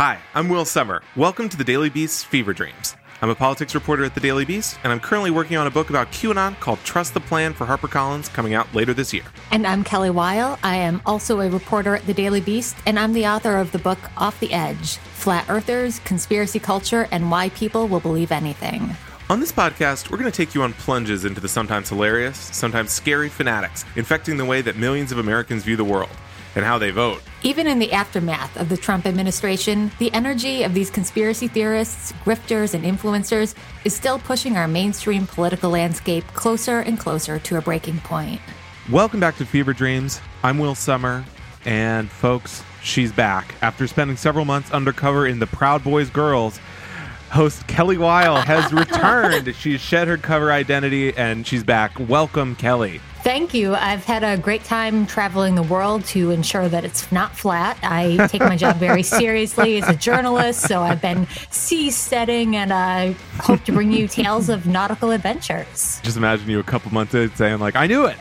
Hi, I'm Will Sommer. Welcome to the Daily Beast's Fever Dreams. I'm a politics reporter at the Daily Beast, and I'm currently working on a book about QAnon called Trust the Plan for HarperCollins coming out later this year. And I'm Kelly Weill. I am also a reporter at the Daily Beast, and I'm the author of the book Off the Edge Flat Earthers, Conspiracy Culture, and Why People Will Believe Anything. On this podcast, we're going to take you on plunges into the sometimes hilarious, sometimes scary fanatics infecting the way that millions of Americans view the world and how they vote. Even in the aftermath of the Trump administration, the energy of these conspiracy theorists, grifters, and influencers is still pushing our mainstream political landscape closer and closer to a breaking point. Welcome back to Fever Dreams. I'm Will Sommer, and folks, she's back. After spending several months undercover in the Proud Boys Girls, host Kelly Weill has returned. she's shed her cover identity and she's back. Welcome, Kelly. Thank you. I've had a great time traveling the world to ensure that it's not flat. I take my job very seriously as a journalist, so I've been seasteading and I hope to bring you tales of nautical adventures. Just imagine you a couple months in saying, like, I knew it.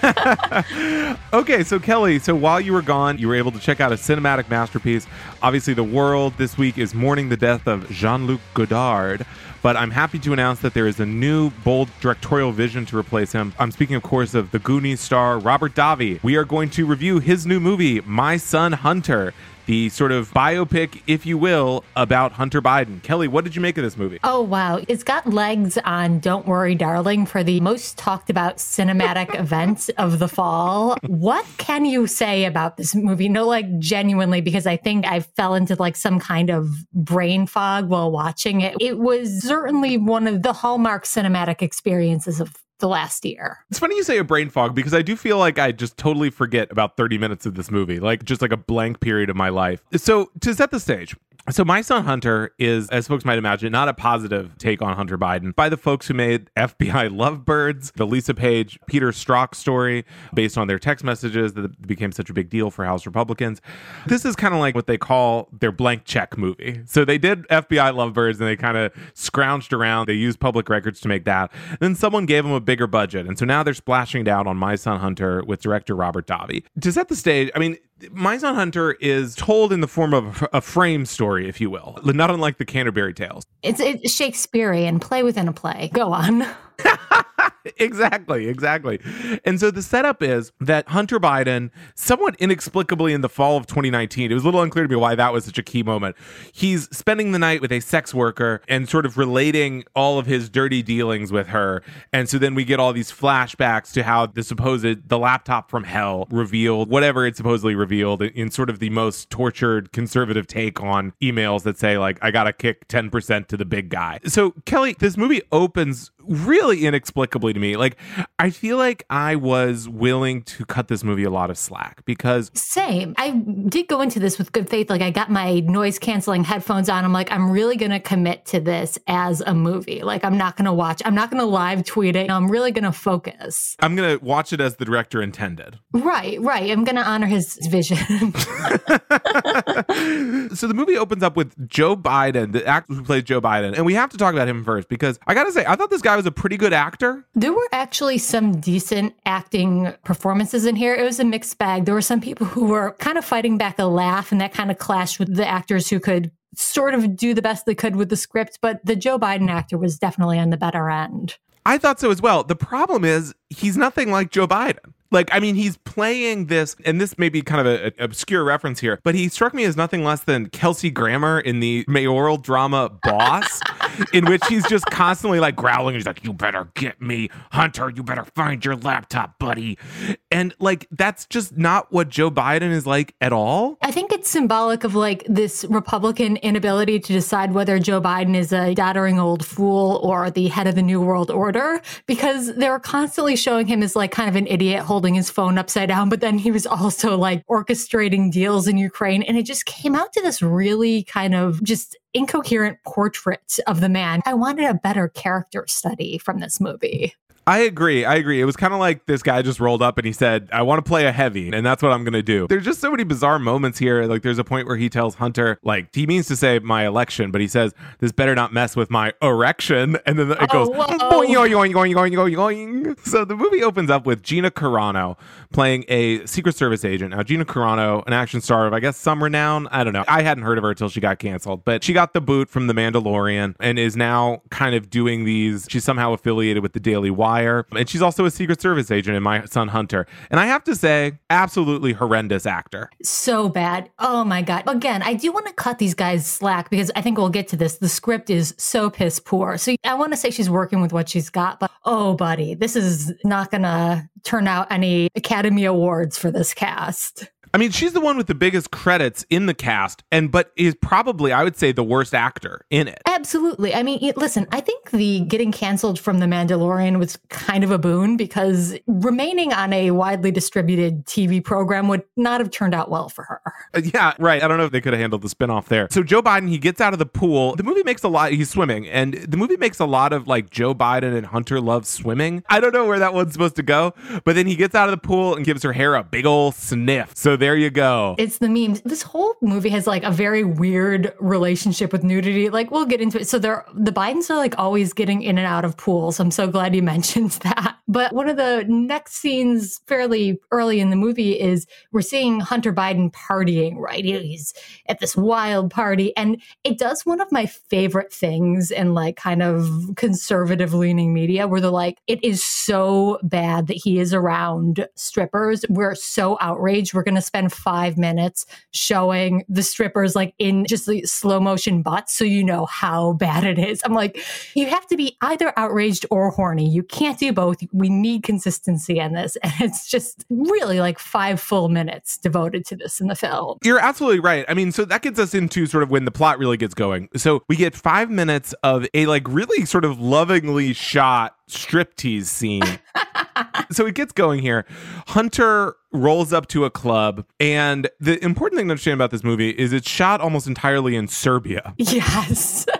okay, so Kelly, so while you were gone, you were able to check out a cinematic masterpiece. Obviously, the world this week is mourning the death of Jean Luc Godard. But I'm happy to announce that there is a new bold directorial vision to replace him. I'm speaking, of course, of the Goonies star Robert Davi. We are going to review his new movie, My Son Hunter the sort of biopic, if you will, about Hunter Biden. Kelly, what did you make of this movie? Oh, wow. It's got legs on Don't Worry, Darling for the most talked about cinematic events of the fall. What can you say about this movie? No, like genuinely, because I think I fell into like some kind of brain fog while watching it. It was certainly one of the hallmark cinematic experiences of the last year. It's funny you say a brain fog because I do feel like I just totally forget about 30 minutes of this movie, like just like a blank period of my life. So, to set the stage, so, My Son Hunter is, as folks might imagine, not a positive take on Hunter Biden by the folks who made FBI Lovebirds, the Lisa Page, Peter Strzok story, based on their text messages that became such a big deal for House Republicans. This is kind of like what they call their blank check movie. So, they did FBI Lovebirds and they kind of scrounged around. They used public records to make that. Then someone gave them a bigger budget. And so now they're splashing down on My Son Hunter with director Robert Davi. To set the stage, I mean, my Son Hunter is told in the form of a frame story, if you will, not unlike the Canterbury Tales. It's, it's Shakespearean, play within a play. Go on. exactly, exactly. And so the setup is that Hunter Biden, somewhat inexplicably in the fall of 2019, it was a little unclear to me why that was such a key moment. He's spending the night with a sex worker and sort of relating all of his dirty dealings with her. And so then we get all these flashbacks to how the supposed the laptop from hell revealed whatever it supposedly revealed in sort of the most tortured conservative take on emails that say like I got to kick 10% to the big guy. So Kelly, this movie opens really inexplicably to me. Like, I feel like I was willing to cut this movie a lot of slack because. Same. I did go into this with good faith. Like, I got my noise canceling headphones on. I'm like, I'm really going to commit to this as a movie. Like, I'm not going to watch, I'm not going to live tweet it. I'm really going to focus. I'm going to watch it as the director intended. Right, right. I'm going to honor his vision. so the movie opens up with Joe Biden, the actor who plays Joe Biden. And we have to talk about him first because I got to say, I thought this guy was a pretty good actor. There were actually some decent acting performances in here. It was a mixed bag. There were some people who were kind of fighting back a laugh, and that kind of clashed with the actors who could sort of do the best they could with the script. But the Joe Biden actor was definitely on the better end. I thought so as well. The problem is he's nothing like Joe Biden. Like, I mean, he's playing this, and this may be kind of an obscure reference here, but he struck me as nothing less than Kelsey Grammer in the mayoral drama Boss, in which he's just constantly like growling. He's like, You better get me, Hunter. You better find your laptop, buddy. And like, that's just not what Joe Biden is like at all. I think it's symbolic of like this Republican inability to decide whether Joe Biden is a doddering old fool or the head of the New World Order, because they're constantly showing him as like kind of an idiot holding his phone upside down, but then he was also like orchestrating deals in Ukraine. And it just came out to this really kind of just incoherent portrait of the man. I wanted a better character study from this movie. I agree. I agree. It was kind of like this guy just rolled up and he said, I want to play a heavy, and that's what I'm going to do. There's just so many bizarre moments here. Like, there's a point where he tells Hunter, like, he means to say my election, but he says, This better not mess with my erection. And then it Oh, goes, whoa. boing, yoing, yoing, yoing, yoing, yoing, yoing. So the movie opens up with Gina Carano playing a Secret Service agent. Now, Gina Carano, an action star of, I guess, some renown. I don't know. I hadn't heard of her until she got canceled, but she got the boot from The Mandalorian and is now kind of doing these. She's somehow affiliated with the Daily Wire. And she's also a Secret Service agent in My Son Hunter. And I have to say, absolutely horrendous actor. So bad. Oh my God. Again, I do want to cut these guys slack because I think we'll get to this. The script is so piss poor. So I want to say she's working with what she's got, but oh, buddy, this is not going to turn out any Academy Awards for this cast. I mean, she's the one with the biggest credits in the cast, and but is probably, I would say, the worst actor in it. Absolutely. I mean, listen, I think the getting canceled from The Mandalorian was kind of a boon because remaining on a widely distributed TV program would not have turned out well for her. Uh, Yeah, right. I don't know if they could have handled the spinoff there. So Joe Biden, he gets out of the pool. The movie makes a lot. He's swimming, and the movie makes a lot of like Joe Biden and Hunter love swimming. I don't know where that one's supposed to go, but then he gets out of the pool and gives her hair a big old sniff. So there you go. It's the memes. This whole movie has like a very weird relationship with nudity. Like we'll get into So they're the Bidens are like always getting in and out of pools. I'm so glad you mentioned that. But one of the next scenes fairly early in the movie is we're seeing Hunter Biden partying, right? He's at this wild party. And it does one of my favorite things in like kind of conservative leaning media where they're like, it is so bad that he is around strippers. We're so outraged. We're going to spend five minutes showing the strippers like in just the slow motion butts so you know how bad it is. I'm like, you have to be either outraged or horny. You can't do both. We need consistency in this. And it's just really like five full minutes devoted to this in the film. You're absolutely right. I mean, so that gets us into sort of when the plot really gets going. So we get five minutes of a like really sort of lovingly shot striptease scene. so it gets going here. Hunter rolls up to a club, and the important thing to understand about this movie is it's shot almost entirely in Serbia. Yes.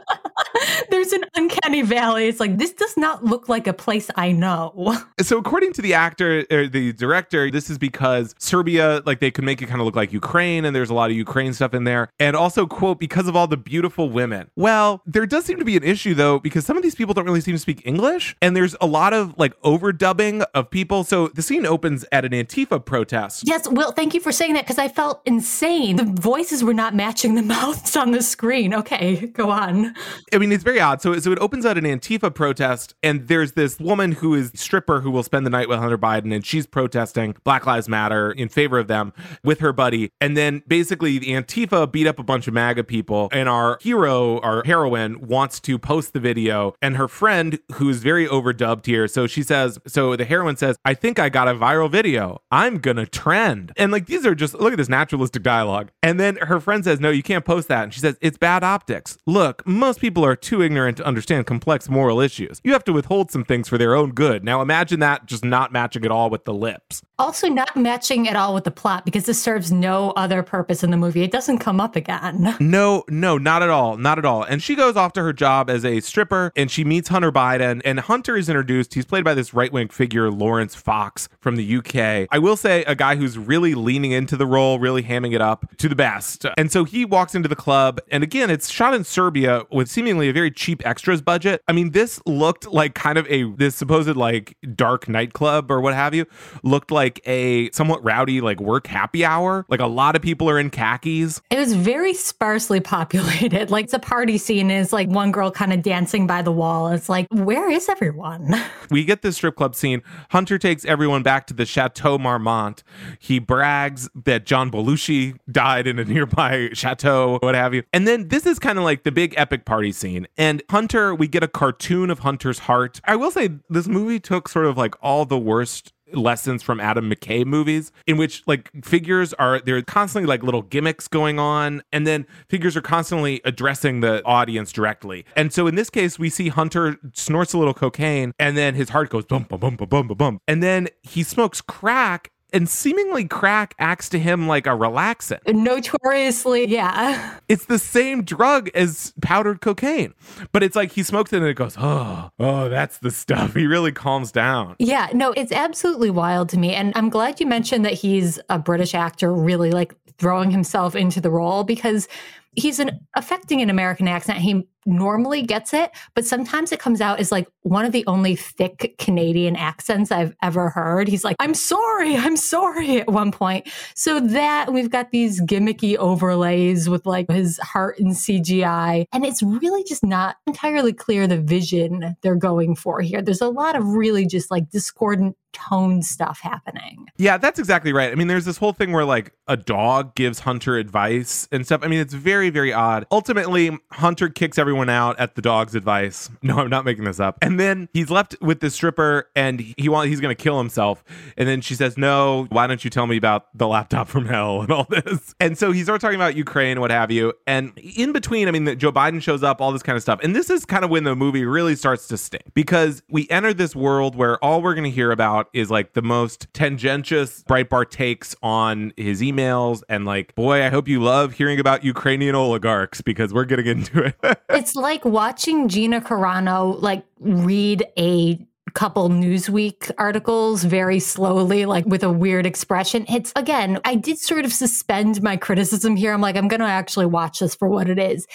There's an uncanny valley. It's like, this does not look like a place I know. So according to the actor or the director, this is because Serbia, like they could make it kind of look like Ukraine, and there's a lot of Ukraine stuff in there. And also, quote, because of all the beautiful women. Well, there does seem to be an issue though, because some of these people don't really seem to speak English, and there's a lot of like overdubbing of people. So the scene opens at an Antifa protest. Yes, Will, thank you for saying that because I felt insane. The voices were not matching the mouths on the screen. Okay, go on. I mean, it's very odd. So, so it opens at an Antifa protest, and there's this woman who is stripper who will spend the night with Hunter Biden, and she's protesting Black Lives Matter in favor of them with her buddy. And then basically, the Antifa beat up a bunch of MAGA people, and our hero, our heroine, wants to post the video, and her friend, who is very overdubbed here, so she says, so the heroine says, "I think I got a viral video. I'm gonna trend." And like these are just look at this naturalistic dialogue. And then her friend says, "No, you can't post that." And she says, "It's bad optics. Look, most people are too ignorant to understand complex moral issues. You have to withhold some things for their own good." Now imagine that just not matching at all with the lips. Also, not matching at all with the plot because this serves no other purpose in the movie. It doesn't come up again. No, no, not at all. Not at all. And she goes off to her job as a stripper and she meets Hunter Biden. And Hunter is introduced. He's played by this right wing figure, Laurence Fox from the UK. I will say, a guy who's really leaning into the role, really hamming it up to the best. And so he walks into the club. And again, it's shot in Serbia with seemingly a very cheap extras budget. I mean, this looked like kind of a, this supposed like dark nightclub or what have you, looked like a somewhat rowdy, like work happy hour. Like a lot of people are in khakis. It was very sparsely populated. Like, the party scene. Is like one girl kind of dancing by the wall. It's like, where is everyone? we get this strip club scene. Hunter takes everyone back to the Chateau Marmont. He brags that John Belushi died in a nearby chateau, what have you. And then this is kind of like the big epic party scene. And Hunter, we get a cartoon of Hunter's heart. I will say this movie took sort of like all the worst lessons from Adam McKay movies, in which like figures are they're constantly like little gimmicks going on, and then figures are constantly addressing the audience directly. And so in this case, we see Hunter snorts a little cocaine, and then his heart goes bum bum bum bum bum bum, and then he smokes crack and seemingly crack acts to him like a relaxant. Notoriously, yeah. It's the same drug as powdered cocaine, but it's like he smokes it and it goes, oh, oh, that's the stuff. He really calms down. Yeah, no, it's absolutely wild to me. And I'm glad you mentioned that he's a British actor really like throwing himself into the role because he's an affecting an American accent. He normally gets it, but sometimes it comes out as like one of the only thick Canadian accents I've ever heard. He's like, I'm sorry, I'm sorry at one point. So that we've got these gimmicky overlays with like his heart and CGI. And it's really just not entirely clear the vision they're going for here. There's a lot of really just like discordant tone stuff happening. Yeah, that's exactly right. I mean, there's this whole thing where like a dog gives Hunter advice and stuff. I mean, it's very, very odd. Ultimately, Hunter kicks everyone out at the dog's advice. No, I'm not making this up. And then he's left with this stripper and he want he's going to kill himself. And then she says, "No, why don't you tell me about the laptop from hell and all this?" And so he starts talking about Ukraine, what have you. And in between, I mean, Joe Biden shows up, all this kind of stuff. And this is kind of when the movie really starts to stink because we enter this world where all we're going to hear about is like the most tangentious Breitbart takes on his emails and like, boy, I hope you love hearing about Ukrainian oligarchs because we're getting into it. it's like watching Gina Carano like read a couple Newsweek articles very slowly, like with a weird expression. It's again, I did sort of suspend my criticism here. I'm like, I'm going to actually watch this for what it is.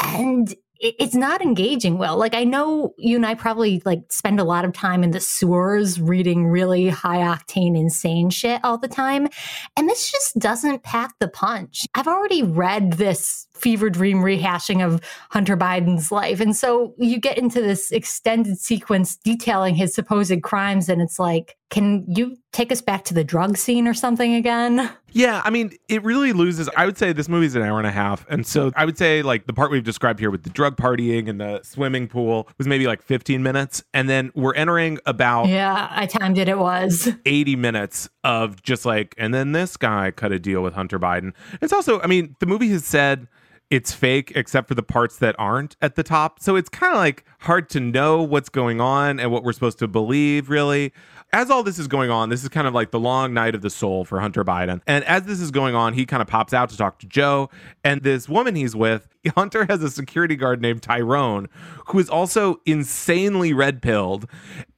And it's not engaging well. Like I know you and I probably like spend a lot of time in the sewers reading really high octane insane shit all the time. And this just doesn't pack the punch. I've already read this fever dream rehashing of Hunter Biden's life. And so you get into this extended sequence detailing his supposed crimes and it's like can you take us back to the drug scene or something again? Yeah, I mean, it really loses. I would say this movie's an hour and a half. And so I would say, like, the part we've described here with the drug partying and the swimming pool was maybe like 15 minutes. And then we're entering about. Yeah, I timed it. It was 80 minutes of just like, and then this guy cut a deal with Hunter Biden. It's also, I mean, the movie has said it's fake except for the parts that aren't at the top. So it's kind of like hard to know what's going on and what we're supposed to believe, really as all this is going on, this is kind of like the long night of the soul for Hunter Biden. And as this is going on, he kind of pops out to talk to Joe. And this woman he's with, Hunter has a security guard named Tyrone, who is also insanely red pilled.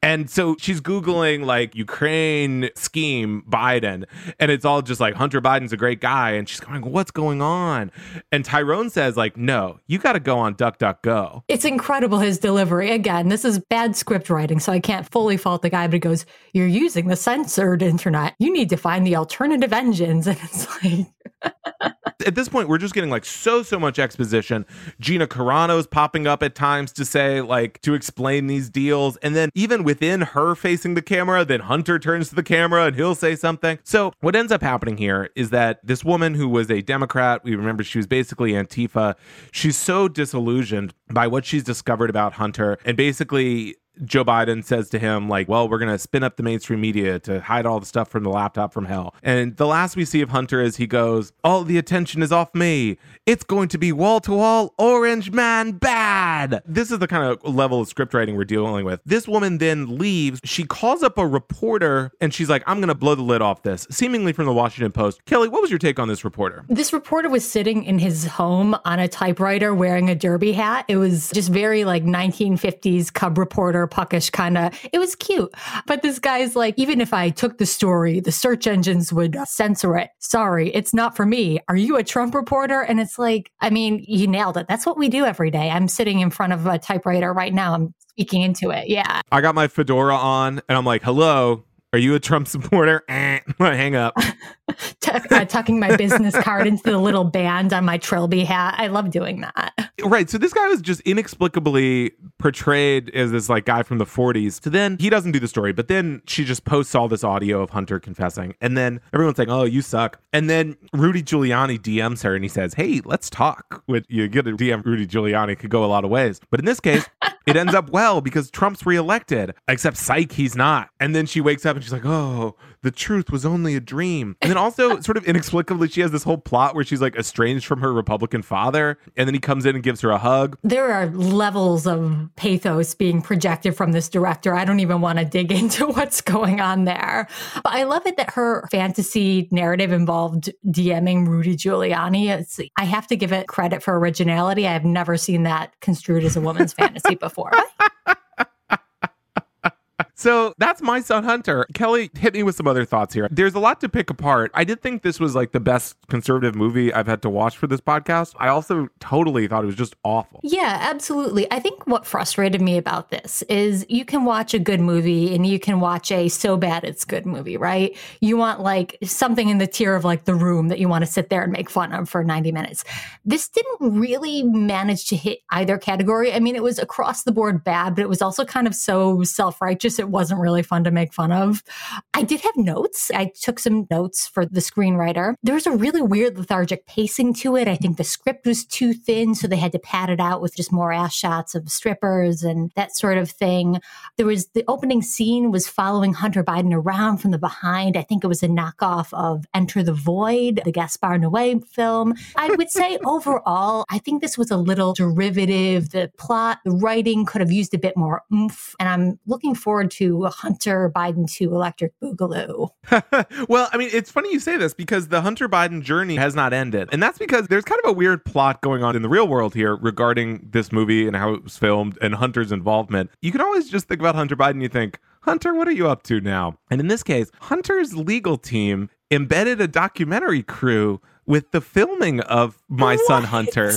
And so she's Googling like Ukraine scheme Biden. And it's all just like Hunter Biden's a great guy. And she's going, What's going on? And Tyrone says, like, no, you got to go on DuckDuckGo. It's incredible his delivery. Again, this is bad script writing, so I can't fully fault the guy, but he goes, You're using the censored internet. You need to find the alternative engines. And it's like at this point, we're just getting like so, so much exposition. Gina Carano's popping up at times to say, like, to explain these deals. And then even within her facing the camera, then Hunter turns to the camera and he'll say something. So what ends up happening here is that this woman who was a Democrat, we remember she was basically Antifa, she's so disillusioned by what she's discovered about Hunter and basically Joe Biden says to him, like, well, we're going to spin up the mainstream media to hide all the stuff from the laptop from hell. And the last we see of Hunter is he goes, all the attention is off me. It's going to be wall to wall orange man bad. This is the kind of level of script writing we're dealing with. This woman then leaves. She calls up a reporter and she's like, I'm going to blow the lid off this, seemingly from the Washington Post. Kelly, what was your take on this reporter? This reporter was sitting in his home on a typewriter wearing a derby hat. It was just very like 1950s cub reporter puckish kind of. It was cute. But this guy's like, even if I took the story, the search engines would censor it. Sorry, it's not for me. Are you a Trump reporter? And it's like, I mean, you nailed it. That's what we do every day. I'm sitting in front of a typewriter right now. I'm speaking into it. Yeah. I got my fedora on and I'm like, hello, are you a Trump supporter? Eh, hang up. T- uh, tucking my business card into the little band on my Trilby hat. I love doing that. Right. So this guy was just inexplicably portrayed as this like guy from the 40s. So then he doesn't do the story, but then she just posts all this audio of Hunter confessing. And then everyone's like, oh, you suck. And then Rudy Giuliani DMs her and he says, hey, let's talk. With you get a DM Rudy Giuliani could go a lot of ways. But in this case, it ends up well because Trump's reelected, except psych, he's not. And then she wakes up and she's like, oh, the truth was only a dream. And then also, sort of inexplicably, she has this whole plot where she's like estranged from her Republican father. And then he comes in and gives her a hug. There are levels of pathos being projected from this director. I don't even want to dig into what's going on there. But I love it that her fantasy narrative involved DMing Rudy Giuliani. It's, I have to give it credit for originality. I have never seen that construed as a woman's fantasy before. So that's my son Hunter. Kelly, hit me with some other thoughts here. There's a lot to pick apart. I did think this was like the best conservative movie I've had to watch for this podcast. I also totally thought it was just awful. Yeah, absolutely. I think what frustrated me about this is you can watch a good movie and you can watch a so bad it's good movie, right? You want like something in the tier of like the room that you want to sit there and make fun of for 90 minutes. This didn't really manage to hit either category. I mean, it was across the board bad, but it was also kind of so self righteous. It wasn't really fun to make fun of. I did have notes. I took some notes for the screenwriter. There was a really weird lethargic pacing to it. I think the script was too thin, so they had to pad it out with just more ass shots of strippers and that sort of thing. There was the opening scene was following Hunter Biden around from the behind. I think it was a knockoff of Enter the Void, the Gaspar Noé film. I would say overall, I think this was a little derivative. The plot, the writing could have used a bit more oomph. And I'm looking forward to to Hunter Biden to Electric Boogaloo. well, I mean, it's funny you say this because the Hunter Biden journey has not ended. And that's because there's kind of a weird plot going on in the real world here regarding this movie and how it was filmed and Hunter's involvement. You can always just think about Hunter Biden you think, Hunter, what are you up to now? And in this case, Hunter's legal team embedded a documentary crew with the filming of My what? Son Hunter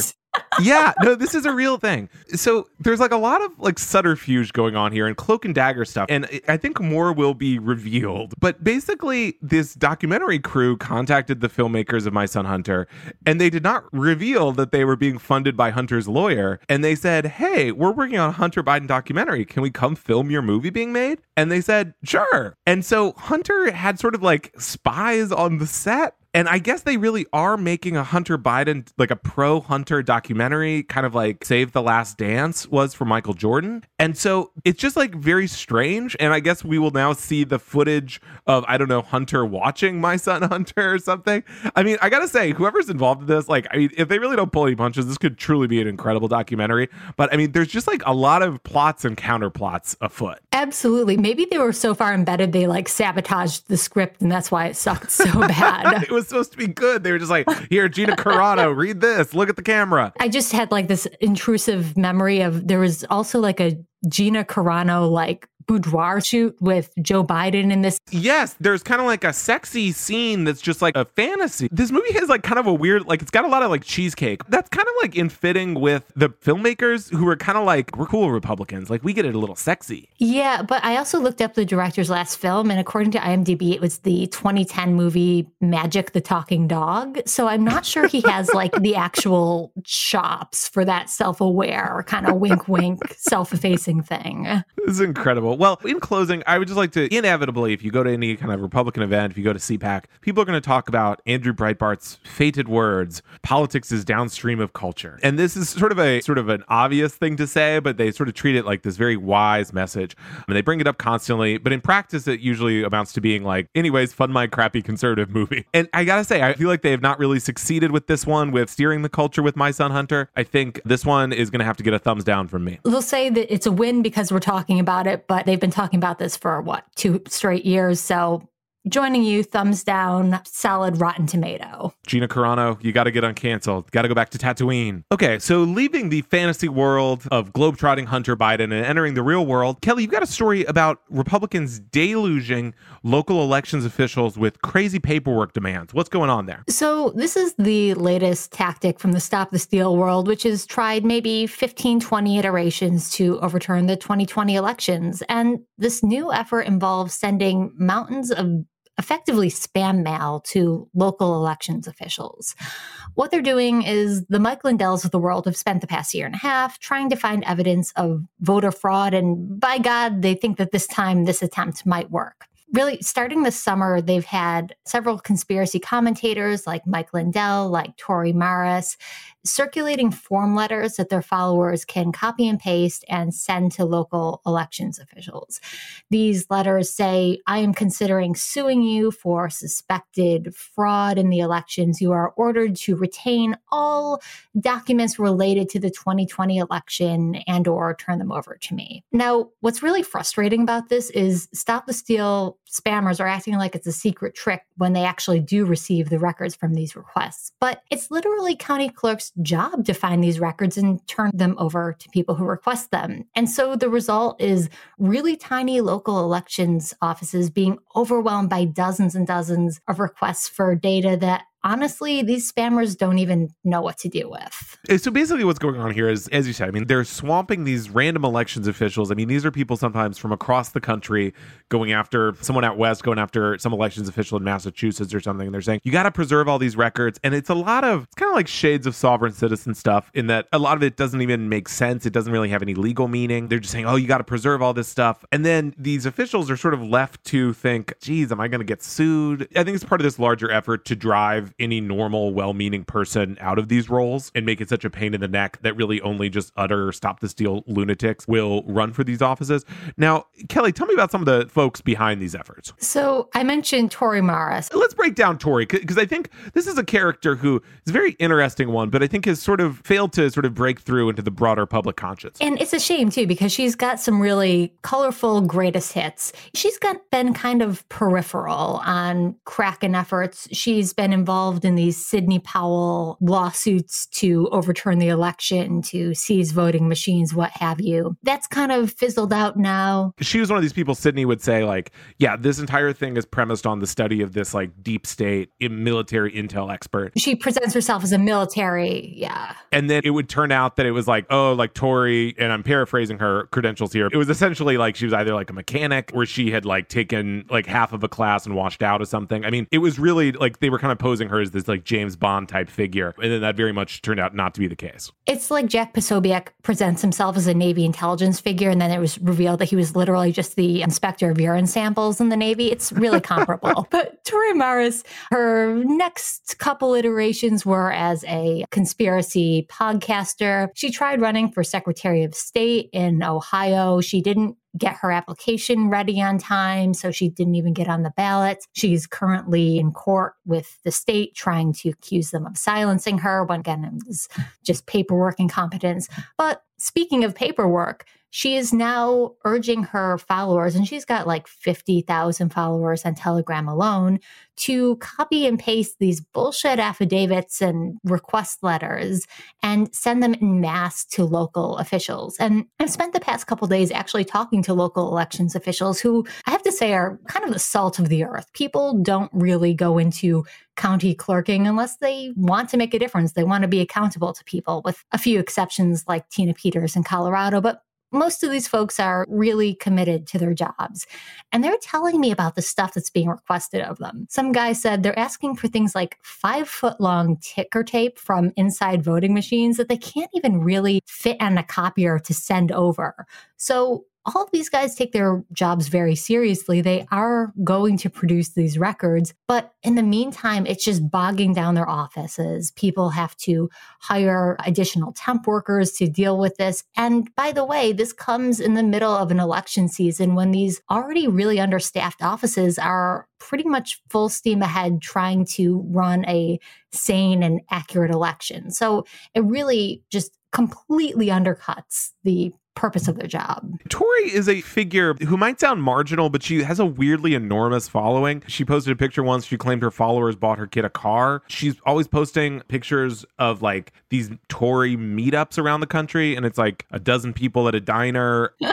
yeah, no, this is a real thing. So there's like a lot of like subterfuge going on here and cloak and dagger stuff. And I think more will be revealed. But basically, this documentary crew contacted the filmmakers of My Son Hunter and they did not reveal that they were being funded by Hunter's lawyer. And they said, Hey, we're working on a Hunter Biden documentary. Can we come film your movie being made? And they said, Sure. And so Hunter had sort of like spies on the set and I guess they really are making a Hunter Biden, like a pro Hunter documentary, kind of like Save the Last Dance was for Michael Jordan. And so it's just like very strange. And I guess we will now see the footage of, I don't know, Hunter watching my son Hunter or something. I mean, I got to say, whoever's involved in this, like, I mean, if they really don't pull any punches, this could truly be an incredible documentary. But I mean, there's just like a lot of plots and counterplots afoot. Absolutely. Maybe they were so far embedded, they like sabotaged the script and that's why it sucked so bad. Was supposed to be good. They were just like, here, Gina Carano, read this. Look at the camera. I just had like this intrusive memory of there was also like a Gina Carano like boudoir shoot with Joe Biden in this. Yes, there's kind of like a sexy scene that's just like a fantasy. This movie has like kind of a weird, like it's got a lot of like cheesecake. That's kind of like in fitting with the filmmakers who are kind of like, we're cool Republicans. Like we get it a little sexy. Yeah, but I also looked up the director's last film, and according to IMDb, it was the 2010 movie Magic the Talking Dog. So I'm not sure he has like the actual chops for that self aware, kind of wink wink, self effacing thing. This is Well, in closing, I would just like to inevitably, if you go to any kind of Republican event, if you go to CPAC, people are going to talk about Andrew Breitbart's fated words: "Politics is downstream of culture." And this is sort of a sort of an obvious thing to say, but they sort of treat it like this very wise message. I And they bring it up constantly, but in practice, it usually amounts to being like, "Anyways, fund my crappy conservative movie." And I gotta say, I feel like they have not really succeeded with this one with steering the culture with My Son Hunter. I think this one is going to have to get a thumbs down from me. They'll say that it's a win because we're talking about it, but they've been talking about this for what, two straight years. So joining you, thumbs down, solid Rotten Tomato. Gina Carano, you got to get uncanceled. Got to go back to Tatooine. Okay, so leaving the fantasy world of globetrotting Hunter Biden and entering the real world, Kelly, you've got a story about Republicans deluging local elections officials with crazy paperwork demands. What's going on there? So, this is the latest tactic from the Stop the Steal world, which has tried maybe 15, 20 iterations to overturn the 2020 elections. And this new effort involves sending mountains of effectively spam mail to local elections officials. What they're doing is the Mike Lindells of the world have spent the past year and a half trying to find evidence of voter fraud. And by God, they think that this time this attempt might work. really starting this summer, they've had several conspiracy commentators like Mike Lindell, like Tore Maras, circulating form letters that their followers can copy and paste and send to local elections officials. These letters say, I am considering suing you for suspected fraud in the elections. You are ordered to retain all documents related to the 2020 election and or turn them over to me. Now, what's really frustrating about this is Stop the Steal spammers are acting like it's a secret trick when they actually do receive the records from these requests. But it's literally county clerks job to find these records and turn them over to people who request them. And so the result is really tiny local elections offices being overwhelmed by dozens and dozens of requests for data that honestly, these spammers don't even know what to do with. Uh, so basically, what's going on here is, as you said, I mean, they're swamping these random elections officials. I mean, these are people sometimes from across the country going after someone out west, going after some elections official in Massachusetts or something. And they're saying, you got to preserve all these records. And it's a lot of, it's kind of like shades of sovereign citizen stuff in that a lot of it doesn't even make sense. It doesn't really have any legal meaning. They're just saying, oh, you got to preserve all this stuff. And then these officials are sort of left to think, geez, am I going to get sued? I think it's part of this larger effort to drive any normal, well meaning person out of these roles and make it such a pain in the neck that really only just utter stop the steal lunatics will run for these offices. Now, Kelly, tell me about some of the folks behind these efforts. So I mentioned Tore Maras. Let's break down Tore because I think this is a character who is a very interesting one, but I think has sort of failed to sort of break through into the broader public conscience. And it's a shame too because she's got some really colorful greatest hits. She's got been kind of peripheral on Kraken efforts. She's been involved in these Sidney Powell lawsuits to overturn the election, to seize voting machines, what have you. That's kind of fizzled out now. She was one of these people Sidney would say, like, yeah, this entire thing is premised on the study of this like deep state eh, military intel expert. She presents herself as a military, yeah. And then it would turn out that it was like, oh, like Tore, and I'm paraphrasing her credentials here. It was essentially like she was either like a mechanic or she had like taken like half of a class and washed out or something. I mean, it was really like they were kind of posing her as this like James Bond type figure. And then that very much turned out not to be the case. It's like Jack Posobiec presents himself as a Navy intelligence figure, and then it was revealed that he was literally just the inspector of urine samples in the Navy. It's really comparable. but Tore Maras, her next couple iterations were as a conspiracy podcaster. She tried running for Secretary of State in Ohio. She didn't get her application ready on time, so she didn't even get on the ballot. She's currently in court with the state trying to accuse them of silencing her when again it was just paperwork incompetence. But speaking of paperwork, she is now urging her followers, and she's got like 50,000 followers on Telegram alone, to copy and paste these bullshit affidavits and request letters and send them in mass to local officials. And I've spent the past couple days actually talking to local elections officials who I have to say are kind of the salt of the earth. People don't really go into county clerking unless they want to make a difference. They want to be accountable to people, with a few exceptions like Tina Peters in Colorado. But most of these folks are really committed to their jobs. And they're telling me about the stuff that's being requested of them. Some guy said they're asking for things like five foot long ticker tape from inside voting machines that they can't even really fit on a copier to send over. So all of these guys take their jobs very seriously. They are going to produce these records, but in the meantime, it's just bogging down their offices. People have to hire additional temp workers to deal with this. And by the way, this comes in the middle of an election season when these already really understaffed offices are pretty much full steam ahead trying to run a sane and accurate election. So it really just completely undercuts the purpose of their job. Tore is a figure who might sound marginal, but she has a weirdly enormous following. She posted a picture once. She claimed her followers bought her kid a car. She's always posting pictures of like these Tore meetups around the country, and it's like a dozen people at a diner.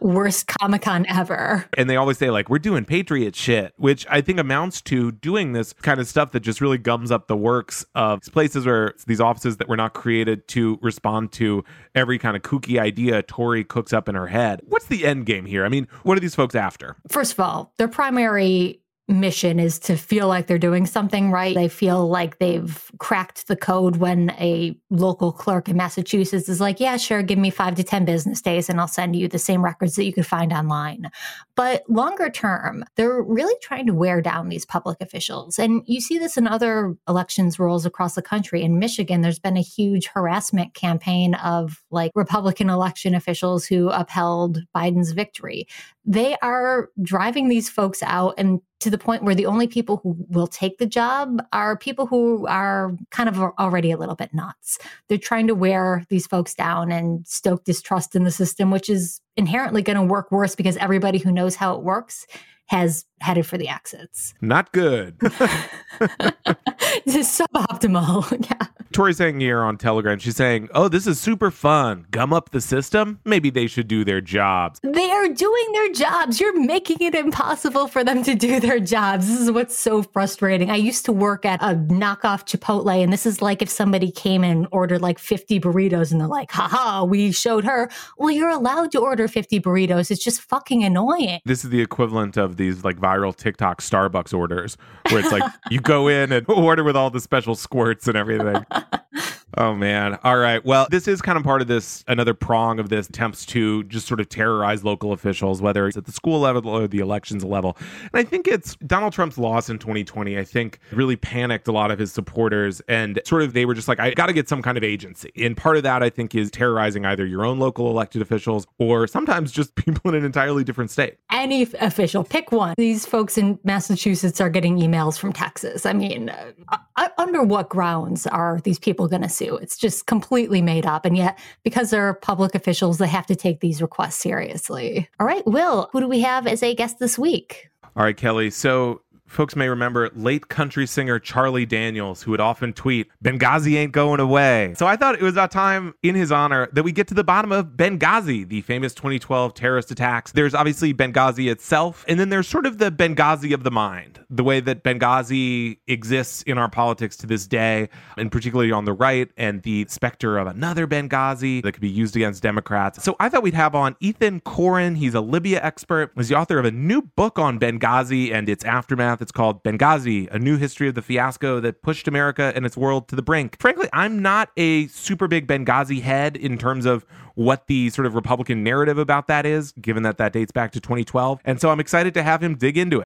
Worst Comic Con ever. And they always say, like, we're doing Patriot shit, which I think amounts to doing this kind of stuff that just really gums up the works of places where these offices that were not created to respond to every kind of kooky idea Tore cooks up in her head. What's the end game here? I mean, what are these folks after? First of all, their primary mission is to feel like they're doing something right. They feel like they've cracked the code when a local clerk in Massachusetts is like, yeah, sure, give me five to 10 business days and I'll send you the same records that you could find online. But longer term, they're really trying to wear down these public officials. And you see this in other elections rolls across the country. In Michigan, there's been a huge harassment campaign of like Republican election officials who upheld Biden's victory. They are driving these folks out and to the point where the only people who will take the job are people who are kind of already a little bit nuts. They're trying to wear these folks down and stoke distrust in the system, which is inherently going to work worse because everybody who knows how it works has headed for the exits. Not good. this is suboptimal. yeah. Tore saying here on Telegram, she's saying, Oh, this is super fun. Gum up the system? Maybe they should do their jobs. They are doing their jobs. You're making it impossible for them to do their jobs. This is what's so frustrating. I used to work at a knockoff Chipotle, and this is like if somebody came and ordered like 50 burritos and they're like, haha, we showed her. Well, you're allowed to order 50 burritos. It's just fucking annoying. This is the equivalent of these like viral TikTok Starbucks orders where it's like you go in and order with all the special squirts and everything. Oh man. All right. Well, this is kind of part of this another prong of this attempts to just sort of terrorize local officials, whether it's at the school level or the elections level. And I think it's Donald Trump's loss in 2020, I think really panicked a lot of his supporters and sort of they were just like, I got to get some kind of agency. And part of that, I think, is terrorizing either your own local elected officials or sometimes just people in an entirely different state. Any official, pick one. These folks in Massachusetts are getting emails from Texas. I mean, uh, under what grounds are these people going to It's just completely made up. And yet, because they're public officials, they have to take these requests seriously. All right, Will, who do we have as a guest this week? All right, Kelly. So folks may remember late country singer Charlie Daniels, who would often tweet, Benghazi ain't going away. So I thought it was about time in his honor that we get to the bottom of Benghazi, the famous 2012 terrorist attacks. There's obviously Benghazi itself, and then there's sort of the Benghazi of the mind, the way that Benghazi exists in our politics to this day, and particularly on the right, and the specter of another Benghazi that could be used against Democrats. So I thought we'd have on Ethan Chorin. He's a Libya expert, he's the author of a new book on Benghazi and its aftermath it's called Benghazi, a new history of the fiasco that pushed America and its world to the brink. Frankly, I'm not a super big Benghazi head in terms of what the sort of Republican narrative about that is, given that that dates back to 2012. And so I'm excited to have him dig into it.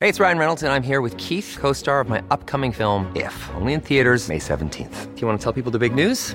Hey, it's Ryan Reynolds, and I'm here with Keith, co star of my upcoming film, If, only in theaters, May 17th. Do you want to tell people the big news?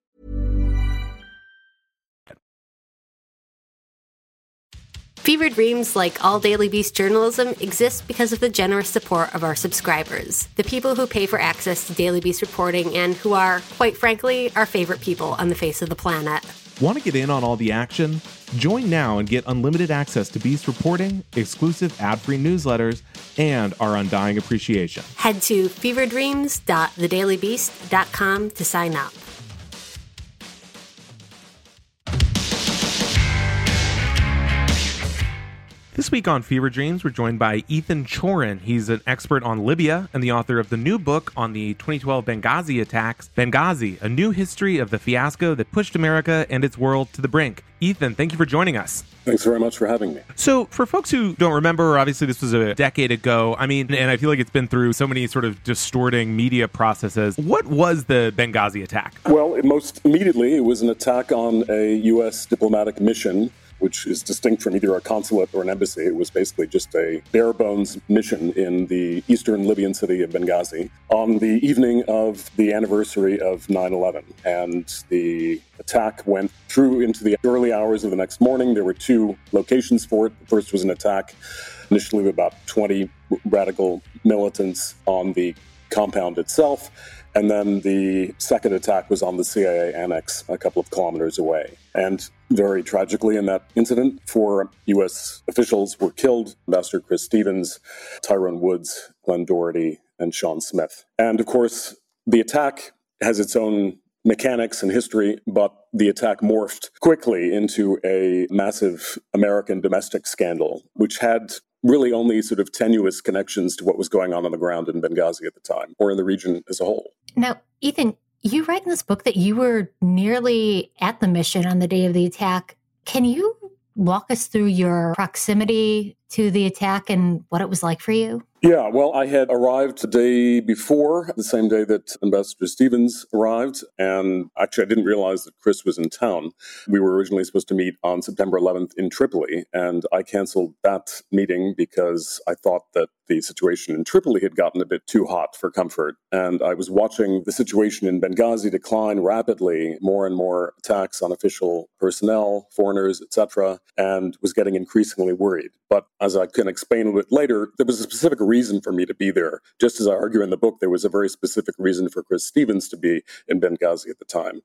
Fever Dreams, like all Daily Beast journalism, exists because of the generous support of our subscribers, the people who pay for access to Daily Beast reporting and who are, quite frankly, our favorite people on the face of the planet. Want to get in on all the action? Join now and get unlimited access to Beast reporting, exclusive ad free newsletters, and our undying appreciation. Head to feverdreams.thedailybeast.com to sign up. This week on Fever Dreams, we're joined by Ethan Chorin. He's an expert on Libya and the author of the new book on the 2012 Benghazi attacks, Benghazi, a new history of the fiasco that pushed America and its world to the brink. Ethan, thank you for joining us. Thanks very much for having me. So, for folks who don't remember, obviously this was a decade ago. I mean, and I feel like it's been through so many sort of distorting media processes. What was the Benghazi attack? Well, most immediately, it was an attack on a U.S. diplomatic mission which is distinct from either a consulate or an embassy. It was basically just a bare bones mission in the eastern Libyan city of Benghazi on the evening of the anniversary of 9 11. And the attack went through into the early hours of the next morning. There were two locations for it. The first was an attack initially with about 20 radical militants on the compound itself. And then the second attack was on the CIA annex a couple of kilometers away. And very tragically, in that incident, four U.S. officials were killed Ambassador Chris Stevens, Tyrone Woods, Glenn Doherty, and Sean Smith. And of course, the attack has its own mechanics and history, but the attack morphed quickly into a massive American domestic scandal, which had really only sort of tenuous connections to what was going on on the ground in Benghazi at the time or in the region as a whole. Now, Ethan, you write in this book that you were nearly at the mission on the day of the attack. Can you walk us through your proximity to the attack and what it was like for you? Yeah, well, I had arrived the day before, the same day that Ambassador Stevens arrived. And actually, I didn't realize that Chris was in town. We were originally supposed to meet on September 11th in Tripoli. And I canceled that meeting because I thought that the situation in Tripoli had gotten a bit too hot for comfort. And I was watching the situation in Benghazi decline rapidly, more and more attacks on official personnel, foreigners, etc., and was getting increasingly worried. But as I can explain a bit later, there was a specific reason for me to be there. Just as I argue in the book, there was a very specific reason for Chris Stevens to be in Benghazi at the time.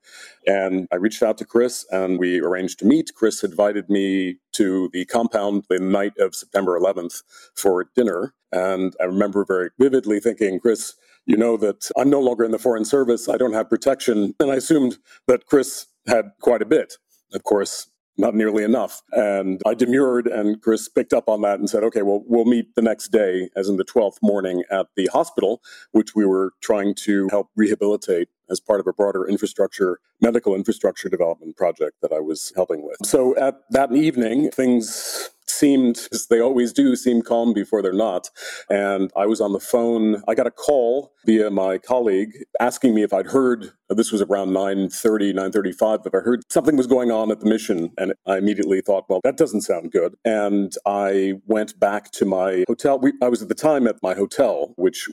And I reached out to Chris and we arranged to meet. Chris invited me to the compound the night of September 11th for dinner. And I remember very vividly thinking, Chris, you know that I'm no longer in the Foreign Service. I don't have protection. And I assumed that Chris had quite a bit. Of course, not nearly enough. And I demurred, and Chris picked up on that and said, okay, well, we'll meet the next day, as in the 12th morning, at the hospital, which we were trying to help rehabilitate as part of a broader infrastructure, medical infrastructure development project that I was helping with. So at that evening, things seemed, as they always do, seem calm before they're not. And I was on the phone. I got a call via my colleague asking me if I'd heard, this was around 9.30, 9.35, if I heard something was going on at the mission. And I immediately thought, well, that doesn't sound good. And I went back to my hotel. We, I was at the time at my hotel, which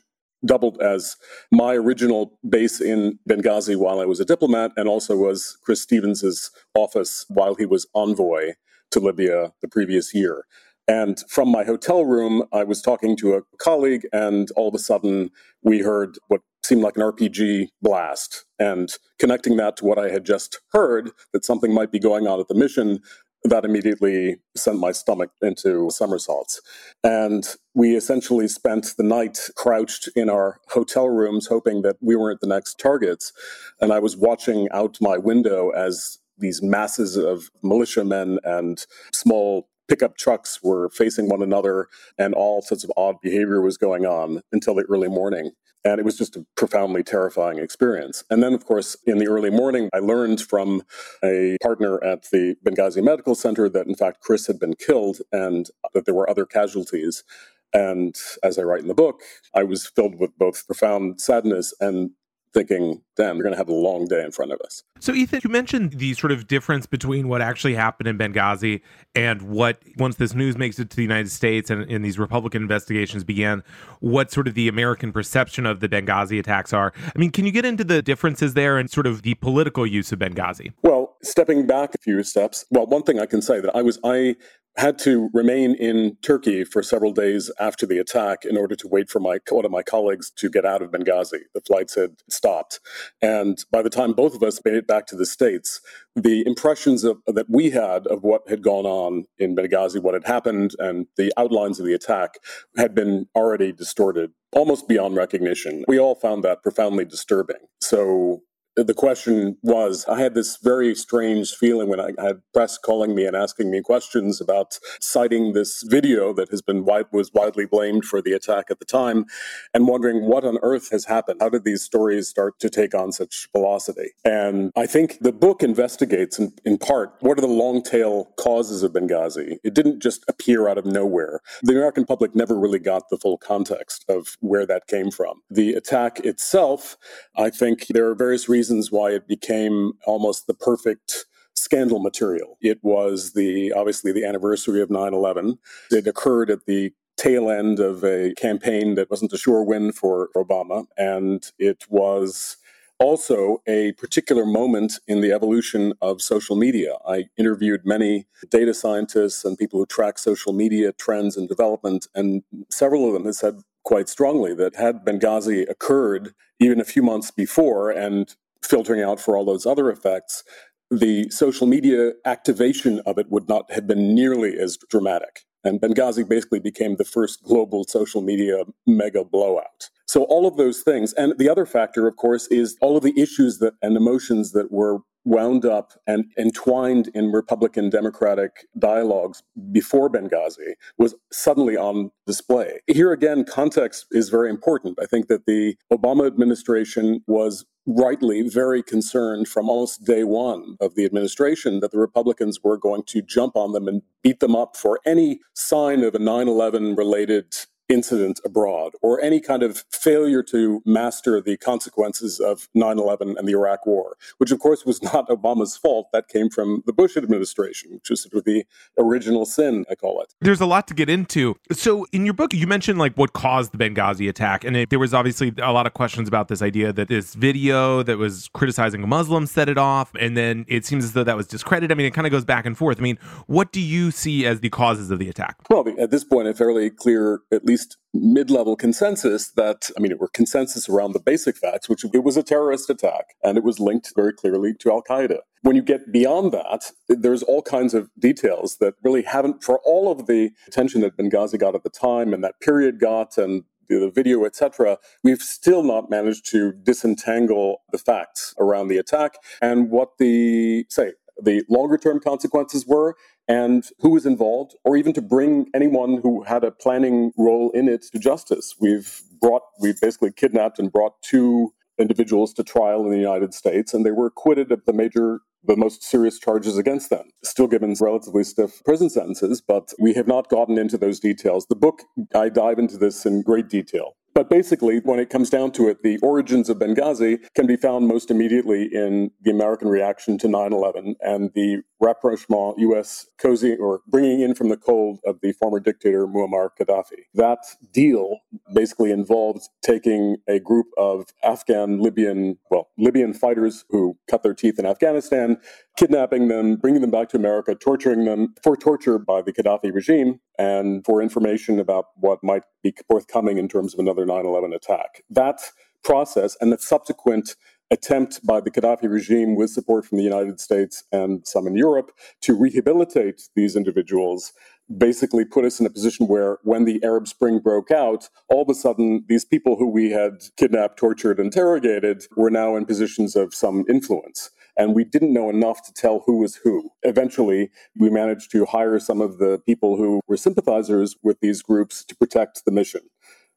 doubled as my original base in Benghazi while I was a diplomat and also was Chris Stevens's office while he was envoy to Libya the previous year. And from my hotel room, I was talking to a colleague, and all of a sudden, we heard what seemed like an RPG blast. And connecting that to what I had just heard, that something might be going on at the mission, that immediately sent my stomach into somersaults. And we essentially spent the night crouched in our hotel rooms, hoping that we weren't the next targets. And I was watching out my window as these masses of militiamen and small pickup trucks were facing one another, and all sorts of odd behavior was going on until the early morning. And it was just a profoundly terrifying experience. And then, of course, in the early morning, I learned from a partner at the Benghazi Medical Center that, in fact, Chris had been killed and that there were other casualties. And as I write in the book, I was filled with both profound sadness and thinking, damn, we're going to have a long day in front of us. So, Ethan, you mentioned the sort of difference between what actually happened in Benghazi and what, once this news makes it to the United States and, and these Republican investigations began, what sort of the American perception of the Benghazi attacks are. I mean, can you get into the differences there and sort of the political use of Benghazi? Well, stepping back a few steps, well, one thing I can say that I was, I had to remain in Turkey for several days after the attack in order to wait for my one of my colleagues to get out of Benghazi. The flights had stopped, and by the time both of us made it back to the states, the impressions of, that we had of what had gone on in Benghazi, what had happened, and the outlines of the attack had been already distorted almost beyond recognition. We all found that profoundly disturbing. So the question was I had this very strange feeling when I had press calling me and asking me questions about citing this video that has been was widely blamed for the attack at the time and wondering what on earth has happened. How did these stories start to take on such velocity? And I think the book investigates in, in part what are the long tail causes of Benghazi. It didn't just appear out of nowhere. The American public never really got the full context of where that came from. The attack itself, I think there are various reasons reasons why it became almost the perfect scandal material. It was the obviously the anniversary of 9/11. It occurred at the tail end of a campaign that wasn't a sure win for Obama and it was also a particular moment in the evolution of social media. I interviewed many data scientists and people who track social media trends and development, and several of them have said quite strongly that had Benghazi occurred even a few months before and filtering out for all those other effects, the social media activation of it would not have been nearly as dramatic. And Benghazi basically became the first global social media mega blowout. So all of those things. And the other factor, of course, is all of the issues that and emotions that were wound up and entwined in Republican Democratic dialogues before Benghazi was suddenly on display. Here again, context is very important. I think that the Obama administration was rightly very concerned from almost day one of the administration that the Republicans were going to jump on them and beat them up for any sign of a 9 11 related incident abroad or any kind of failure to master the consequences of 9 11 and the Iraq War, which of course was not Obama's fault. That came from the Bush administration, which was sort of the original sin, I call it. There's a lot to get into. So, in your book, you mentioned like what caused the Benghazi attack. And it, there was obviously a lot of questions about this idea that this video that was criticizing a Muslim set it off. And then it seems as though that was discredited. I mean, it kind of goes back and forth. I mean, what do you see as the causes of the attack? Well, at this point, a fairly clear, at least least mid-level consensus that I mean it were consensus around the basic facts, which it was a terrorist attack and it was linked very clearly to Al Qaeda. When you get beyond that, there's all kinds of details that really haven't, for all of the attention that Benghazi got at the time and that period got, and the video, etc., we've still not managed to disentangle the facts around the attack and what the say the longer term consequences were and who was involved, or even to bring anyone who had a planning role in it to justice. We've brought, we've basically kidnapped and brought two individuals to trial in the United States, and they were acquitted of the major the most serious charges against them. Still given relatively stiff prison sentences, but we have not gotten into those details. The book, I dive into this in great detail. But basically, when it comes down to it, the origins of Benghazi can be found most immediately in the American reaction to 9 11 and the rapprochement, U.S. cozy or bringing in from the cold of the former dictator Muammar Gaddafi. That deal basically involved taking a group of Afghan, Libyan, well, Libyan fighters who cut their teeth in Afghanistan, kidnapping them, bringing them back to America, torturing them for torture by the Gaddafi regime, and for information about what might be forthcoming in terms of another 9 11 attack. That process and the subsequent attempt by the Gaddafi regime, with support from the United States and some in Europe, to rehabilitate these individuals basically put us in a position where when the Arab Spring broke out, all of a sudden these people who we had kidnapped, tortured, interrogated were now in positions of some influence and we didn't know enough to tell who was who. Eventually, we managed to hire some of the people who were sympathizers with these groups to protect the mission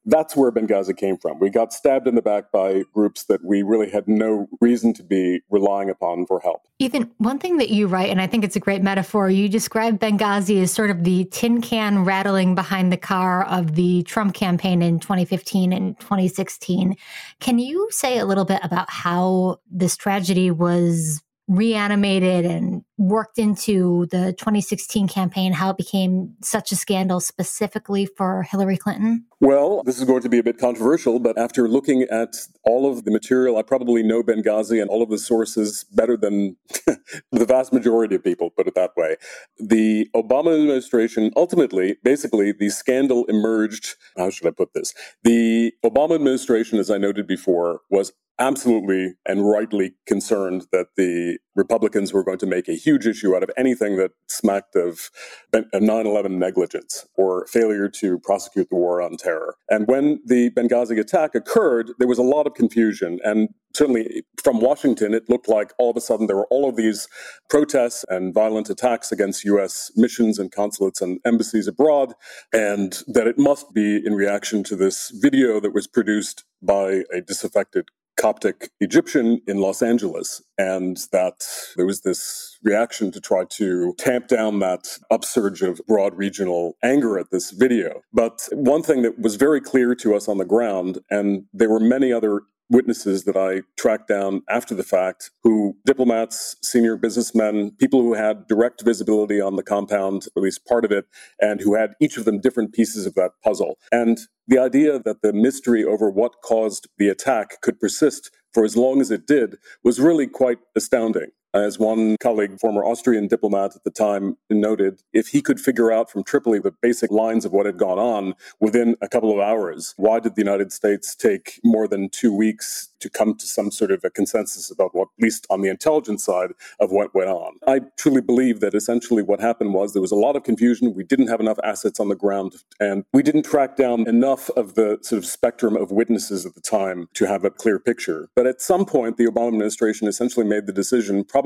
that's where Benghazi came from. We got stabbed in the back by groups that we really had no reason to be relying upon for help. Ethan, one thing that you write, and I think it's a great metaphor, you describe Benghazi as sort of the tin can rattling behind the car of the Trump campaign in 2015 and 2016. Can you say a little bit about how this tragedy was reanimated and worked into the 2016 campaign, how it became such a scandal specifically for Hillary Clinton? Well, this is going to be a bit controversial, but after looking at all of the material, I probably know Benghazi and all of the sources better than the vast majority of people, put it that way. The Obama administration, ultimately, basically, the scandal emerged. How should I put this? The Obama administration, as I noted before, was absolutely and rightly concerned that the Republicans were going to make a huge issue out of anything that smacked of 9 11 negligence or failure to prosecute the war on terror. And when the Benghazi attack occurred, there was a lot of confusion. And certainly from Washington, it looked like all of a sudden there were all of these protests and violent attacks against U.S. missions and consulates and embassies abroad, and that it must be in reaction to this video that was produced by a disaffected Coptic Egyptian in Los Angeles, and that there was this reaction to try to tamp down that upsurge of broad regional anger at this video. But one thing that was very clear to us on the ground, and there were many other witnesses that I tracked down after the fact who diplomats, senior businessmen, people who had direct visibility on the compound, or at least part of it, and who had each of them different pieces of that puzzle. And the idea that the mystery over what caused the attack could persist for as long as it did was really quite astounding. As one colleague, former Austrian diplomat at the time, noted, if he could figure out from Tripoli the basic lines of what had gone on within a couple of hours, why did the United States take more than two weeks to come to some sort of a consensus about what, at least on the intelligence side, of what went on? I truly believe that essentially what happened was there was a lot of confusion. We didn't have enough assets on the ground, and we didn't track down enough of the sort of spectrum of witnesses at the time to have a clear picture. But at some point, the Obama administration essentially made the decision, probably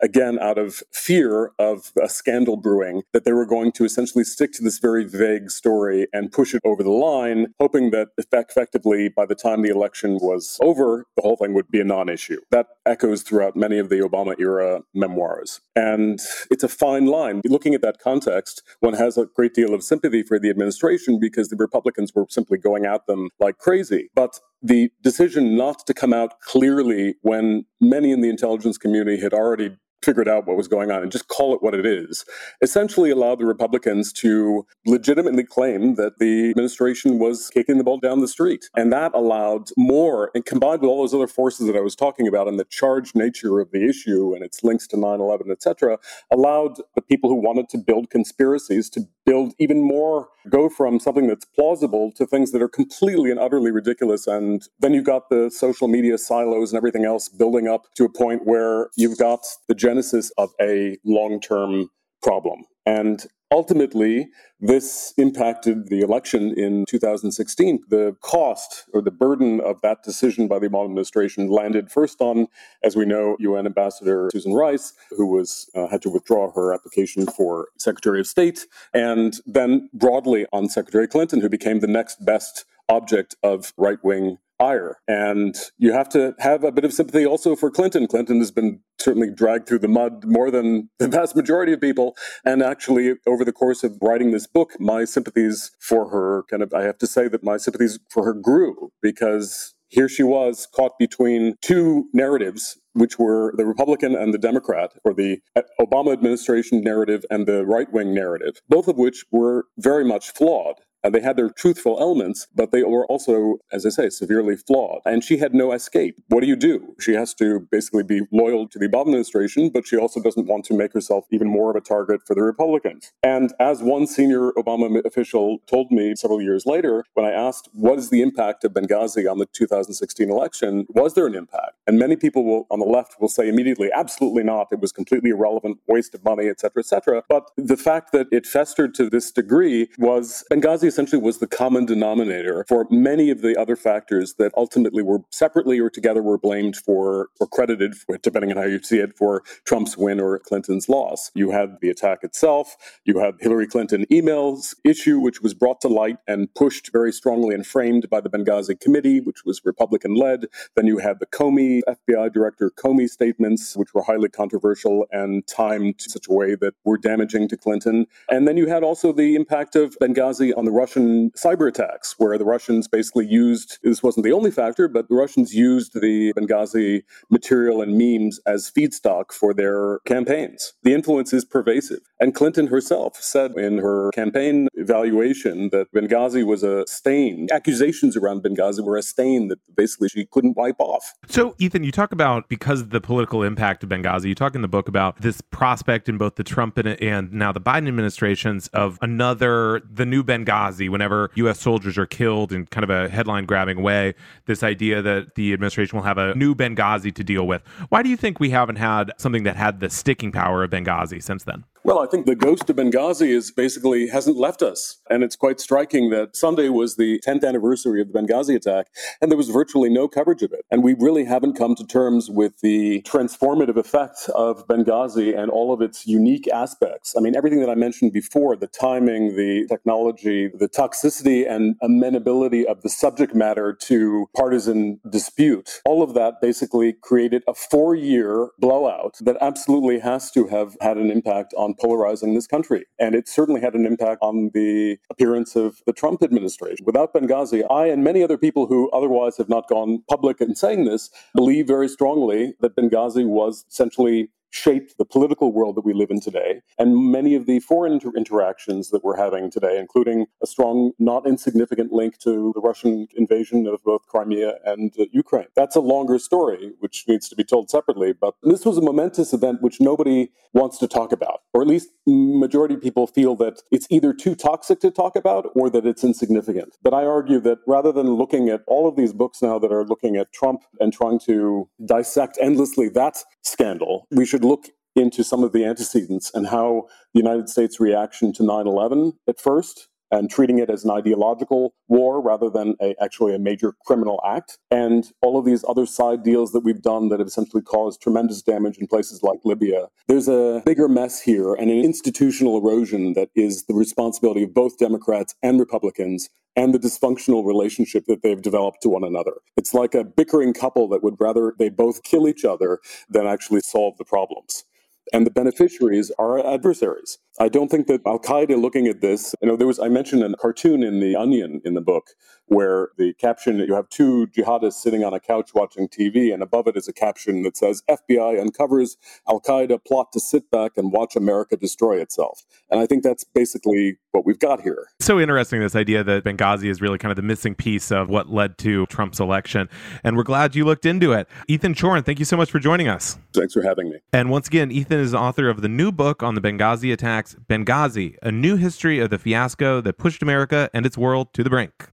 again out of fear of a scandal brewing, that they were going to essentially stick to this very vague story and push it over the line, hoping that effectively by the time the election was over, the whole thing would be a non issue. That echoes throughout many of the Obama era memoirs. And it's a fine line. Looking at that context, one has a great deal of sympathy for the administration because the Republicans were simply going at them like crazy. But the decision not to come out clearly when many in the intelligence community had already mm. Figured out what was going on and just call it what it is, essentially allowed the Republicans to legitimately claim that the administration was kicking the ball down the street. And that allowed more, and combined with all those other forces that I was talking about and the charged nature of the issue and its links to 9 11, et cetera, allowed the people who wanted to build conspiracies to build even more, go from something that's plausible to things that are completely and utterly ridiculous. And then you've got the social media silos and everything else building up to a point where you've got the genesis of a long term problem. And ultimately, this impacted the election in 2016. The cost or the burden of that decision by the Obama administration landed first on, as we know, UN Ambassador Susan Rice, who was uh, had to withdraw her application for Secretary of State, and then broadly on Secretary Clinton, who became the next best object of right wing ire. And you have to have a bit of sympathy also for Clinton. Clinton has been certainly dragged through the mud more than the vast majority of people. And actually, over the course of writing this book, my sympathies for her kind of, I have to say that my sympathies for her grew because here she was caught between two narratives which were the Republican and the Democrat, or the Obama administration narrative and the right wing narrative, both of which were very much flawed. And they had their truthful elements, but they were also, as I say, severely flawed. And she had no escape. What do you do? She has to basically be loyal to the Obama administration, but she also doesn't want to make herself even more of a target for the Republicans. And as one senior Obama official told me several years later, when I asked, what is the impact of Benghazi on the 2016 election? Was there an impact? And many people will, on the left will say immediately, absolutely not. It was completely irrelevant, waste of money, et cetera, et cetera. But the fact that it festered to this degree was Benghazi essentially was the common denominator for many of the other factors that ultimately were separately or together were blamed for or credited for, depending on how you see it, for Trump's win or Clinton's loss. You had the attack itself. You had Hillary Clinton emails issue, which was brought to light and pushed very strongly and framed by the Benghazi committee, which was Republican led. Then you had the Comey, FBI Director Comey statements, which were highly controversial and timed in such a way that were damaging to Clinton. And then you had also the impact of Benghazi on the Russian cyber attacks, where the Russians basically used this wasn't the only factor, but the Russians used the Benghazi material and memes as feedstock for their campaigns. The influence is pervasive. And Clinton herself said in her campaign evaluation that Benghazi was a stain. Accusations around Benghazi were a stain that basically she couldn't wipe off. So, Ethan, you talk about because of the political impact of Benghazi, you talk in the book about this prospect in both the Trump and now the Biden administrations of another, the new Benghazi Whenever U.S. soldiers are killed in kind of a headline grabbing way, this idea that the administration will have a new Benghazi to deal with. Why do you think we haven't had something that had the sticking power of Benghazi since then? Well, I think the ghost of Benghazi is basically hasn't left us. And it's quite striking that Sunday was the 10th anniversary of the Benghazi attack, and there was virtually no coverage of it. And we really haven't come to terms with the transformative effect of Benghazi and all of its unique aspects. I mean, everything that I mentioned before the timing, the technology, the toxicity and amenability of the subject matter to partisan dispute, all of that basically created a four year blowout that absolutely has to have had an impact on polarizing this country. And it certainly had an impact on the appearance of the Trump administration. Without Benghazi, I and many other people who otherwise have not gone public in saying this believe very strongly that Benghazi was essentially shaped the political world that we live in today and many of the foreign inter- interactions that we're having today, including a strong, not insignificant link to the Russian invasion of both Crimea and uh, Ukraine. That's a longer story, which needs to be told separately. But this was a momentous event which nobody wants to talk about, or at least majority of people feel that it's either too toxic to talk about or that it's insignificant. But I argue that rather than looking at all of these books now that are looking at Trump and trying to dissect endlessly that scandal, we should look into some of the antecedents and how the United States' reaction to 9 11 at first and treating it as an ideological war rather than a, actually a major criminal act. And all of these other side deals that we've done that have essentially caused tremendous damage in places like Libya. There's a bigger mess here and an institutional erosion that is the responsibility of both Democrats and Republicans and the dysfunctional relationship that they've developed to one another. It's like a bickering couple that would rather they both kill each other than actually solve the problems and the beneficiaries are adversaries. I don't think that Al Qaeda looking at this, you know, there was, I mentioned a cartoon in The Onion in the book where the caption, that you have two jihadists sitting on a couch watching TV, and above it is a caption that says, FBI uncovers Al Qaeda plot to sit back and watch America destroy itself. And I think that's basically what we've got here. So interesting, this idea that Benghazi is really kind of the missing piece of what led to Trump's election. And we're glad you looked into it. Ethan Chorin, thank you so much for joining us. Thanks for having me. And once again, Ethan is the author of the new book on the Benghazi attacks, Benghazi, a new history of the fiasco that pushed America and its world to the brink.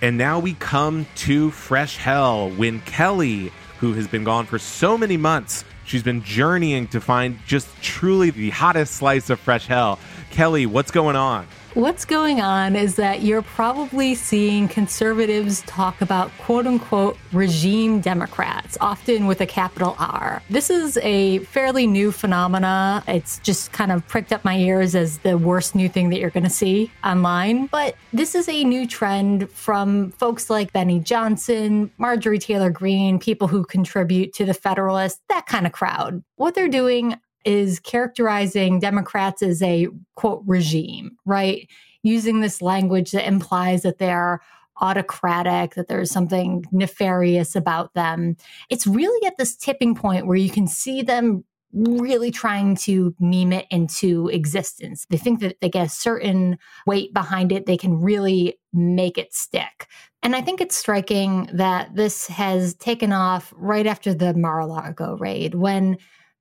And now we come to Fresh Hell when Kelly, who has been gone for so many months, she's been journeying to find just truly the hottest slice of fresh hell. Kelly, what's going on? What's going on is that you're probably seeing conservatives talk about quote unquote regime Democrats, often with a capital R. This is a fairly new phenomena. It's just kind of pricked up my ears as the worst new thing that you're going to see online. But this is a new trend from folks like Benny Johnson, Marjorie Taylor Greene, people who contribute to the Federalist, that kind of crowd. What they're doing is characterizing Democrats as a quote regime, right? Using this language that implies that they're autocratic, that there's something nefarious about them. It's really at this tipping point where you can see them really trying to meme it into existence. They think that they get a certain weight behind it, they can really make it stick. And I think it's striking that this has taken off right after the Mar a Lago raid when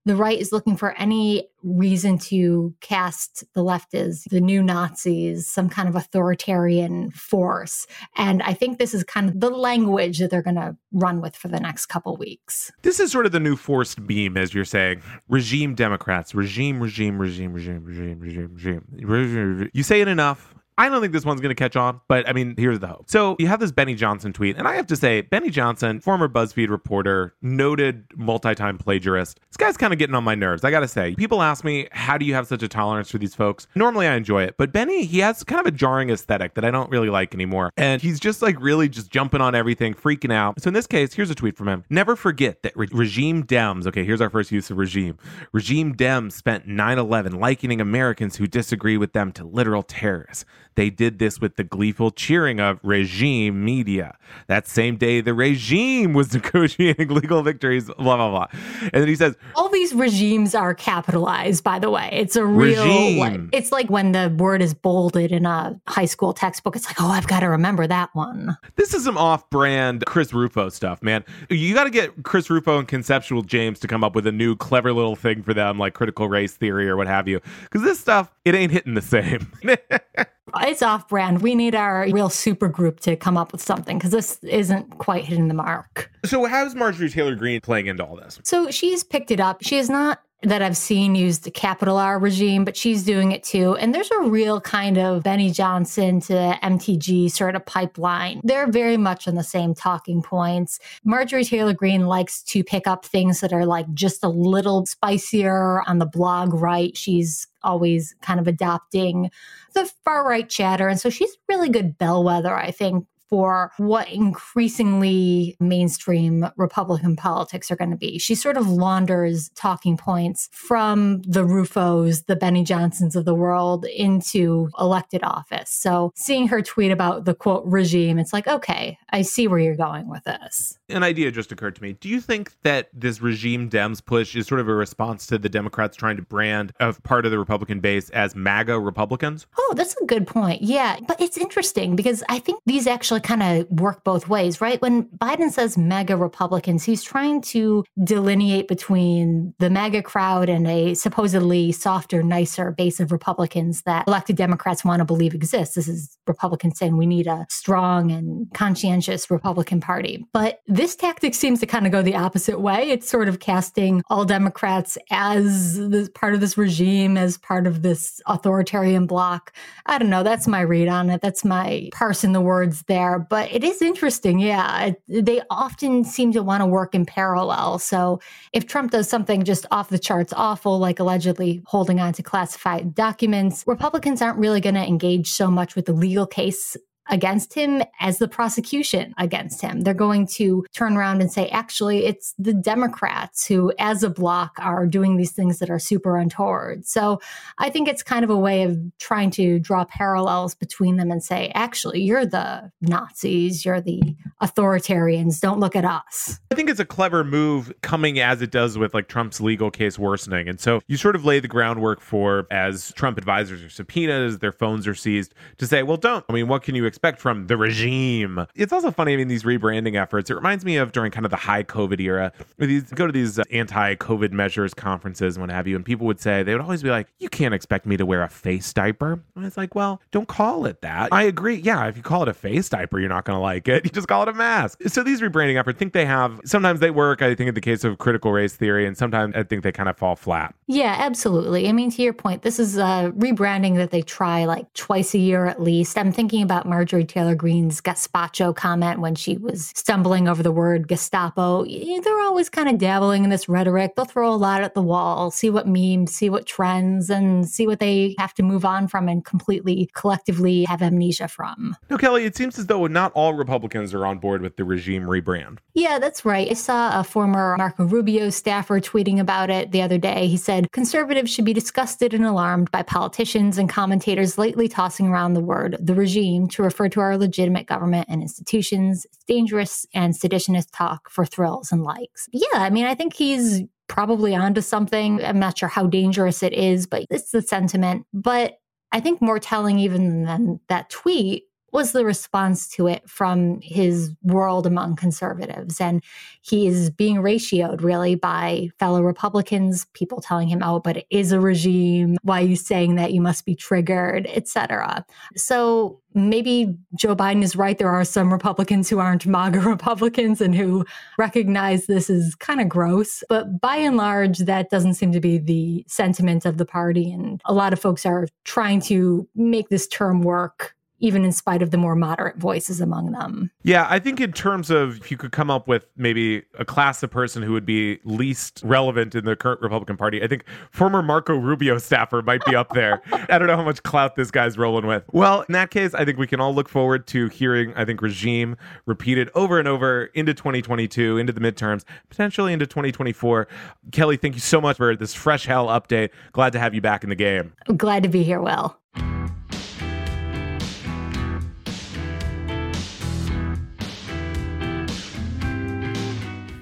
the right is looking for any reason to cast the left as the new Nazis, some kind of authoritarian force. And I think this is kind of the language that they're going to run with for the next couple weeks. This is sort of the new forced beam, as you're saying. Regime Democrats, regime, regime, regime, regime, regime, regime, regime. You say it enough, I don't think this one's going to catch on, but I mean, here's the hope. So you have this Benny Johnson tweet, and I have to say, Benny Johnson, former BuzzFeed reporter, noted multi time plagiarist. This guy's kind of getting on my nerves. I got to say, people ask me, how do you have such a tolerance for these folks? Normally I enjoy it, but Benny, he has kind of a jarring aesthetic that I don't really like anymore. And he's just like really just jumping on everything, freaking out. So in this case, here's a tweet from him. Never forget that re- regime Dems, okay, here's our first use of regime. Regime Dems spent 9 11 likening Americans who disagree with them to literal terrorists. They did this with the gleeful cheering of regime media. That same day, the regime was negotiating legal victories, blah, blah, blah. And then he says, All these regimes are capitalized, by the way. It's a real, Regime. like, it's like when the word is bolded in a high school textbook. It's like, oh, I've got to remember that one. This is some off brand Chris Rufo stuff, man. You got to get Chris Rufo and Conceptual James to come up with a new clever little thing for them, like critical race theory or what have you. Because this stuff, it ain't hitting the same. It's off brand. We need our real super group to come up with something because this isn't quite hitting the mark. so, how's Marjorie Taylor Greene playing into all this? So she's picked it up. She is not that I've seen use the capital R regime, but she's doing it too. And there's a real kind of Benny Johnson to MTG sort of pipeline. They're very much on the same talking points. Marjorie Taylor Greene likes to pick up things that are like just a little spicier on the blog right. She's always kind of adopting the far right chatter. And so she's really good bellwether, I think, for what increasingly mainstream Republican politics are going to be. She sort of launders talking points from the Rufos, the Benny Johnsons of the world into elected office. So seeing her tweet about the quote regime, it's like, okay, I see where you're going with this. An idea just occurred to me. Do you think that this regime Dems push is sort of a response to the Democrats trying to brand a part of the Republican base as MAGA Republicans? Oh, that's a good point. Yeah. But it's interesting because I think these actually kind of work both ways, right? When Biden says MAGA Republicans, he's trying to delineate between the MAGA crowd and a supposedly softer, nicer base of Republicans that elected Democrats want to believe exists. This is Republicans saying we need a strong and conscientious Republican Party. But this tactic seems to kind of go the opposite way. It's sort of casting all Democrats as part of this regime, as part of this authoritarian bloc. I don't know. That's my read on it. That's my parsing the words there. But it is interesting. Yeah. They often seem to want to work in parallel. So if Trump does something just off the charts awful, like allegedly holding on to classified documents, Republicans aren't really going to engage so much with the legal case against him as the prosecution against him. They're going to turn around and say, actually, it's the Democrats who, as a bloc, are doing these things that are super untoward. So I think it's kind of a way of trying to draw parallels between them and say, actually, you're the Nazis, you're the authoritarians, don't look at us. I think it's a clever move coming as it does with like Trump's legal case worsening. And so you sort of lay the groundwork for, as Trump advisors are subpoenaed, as their phones are seized, to say, well, don't. I mean, what can you expect? Expect from the regime. It's also funny, I mean, these rebranding efforts. It reminds me of during kind of the high COVID era, these go to these uh, anti COVID measures conferences and what have you, and people would say, they would always be like, you can't expect me to wear a face diaper. And it's like, well, don't call it that. I agree. Yeah, if you call it a face diaper, you're not going to like it. You just call it a mask. So these rebranding efforts, I think they have, sometimes they work, I think in the case of critical race theory, and sometimes I think they kind of fall flat. Yeah, absolutely. I mean, to your point, this is a rebranding that they try like twice a year at least. I'm thinking about Marjorie Marjorie Taylor Greene's gazpacho comment when she was stumbling over the word Gestapo. They're always kind of dabbling in this rhetoric. They'll throw a lot at the wall, see what memes, see what trends, and see what they have to move on from and completely collectively have amnesia from. No, Kelly, it seems as though not all Republicans are on board with the regime rebrand. Yeah, that's right. I saw a former Marco Rubio staffer tweeting about it the other day. He said conservatives should be disgusted and alarmed by politicians and commentators lately tossing around the word the regime to refer refer to our legitimate government and institutions. It's dangerous and seditionist talk for thrills and likes. Yeah, I mean, I think he's probably onto something. I'm not sure how dangerous it is, but it's the sentiment. But I think more telling even than that tweet was the response to it from his world among conservatives. And he is being ratioed really by fellow Republicans, people telling him, oh, but it is a regime. Why are you saying that? You must be triggered, etc. So maybe Joe Biden is right. There are some Republicans who aren't MAGA Republicans and who recognize this is kind of gross. But by and large, that doesn't seem to be the sentiment of the party. And a lot of folks are trying to make this term work even in spite of the more moderate voices among them. Yeah, I think in terms of if you could come up with maybe a class of person who would be least relevant in the current Republican Party, I think former Marco Rubio staffer might be up there. I don't know how much clout this guy's rolling with. Well, in that case, I think we can all look forward to hearing, I think, regime repeated over and over into 2022, into the midterms, potentially into 2024. Kelly, thank you so much for this fresh hell update. Glad to have you back in the game. glad to be here, Will.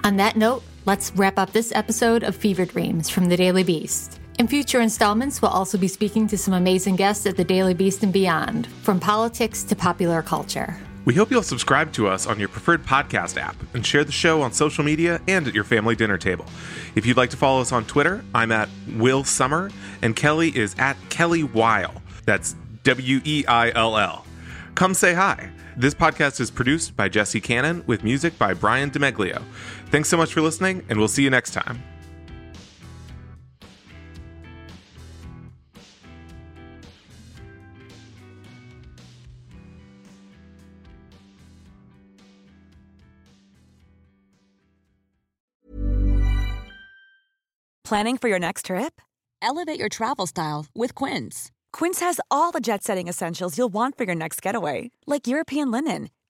On that note, let's wrap up this episode of Fever Dreams from the Daily Beast. In future installments, we'll also be speaking to some amazing guests at the Daily Beast and beyond, from politics to popular culture. We hope you'll subscribe to us on your preferred podcast app and share the show on social media and at your family dinner table. If you'd like to follow us on Twitter, I'm at Will Sommer and Kelly is at Kelly Weill. That's W E I L L. Come say hi. This podcast is produced by Jesse Cannon with music by Brian DeMeglio. Thanks so much for listening, and we'll see you next time. Planning for your next trip? Elevate your travel style with Quince. Quince has all the jet setting essentials you'll want for your next getaway, like European linen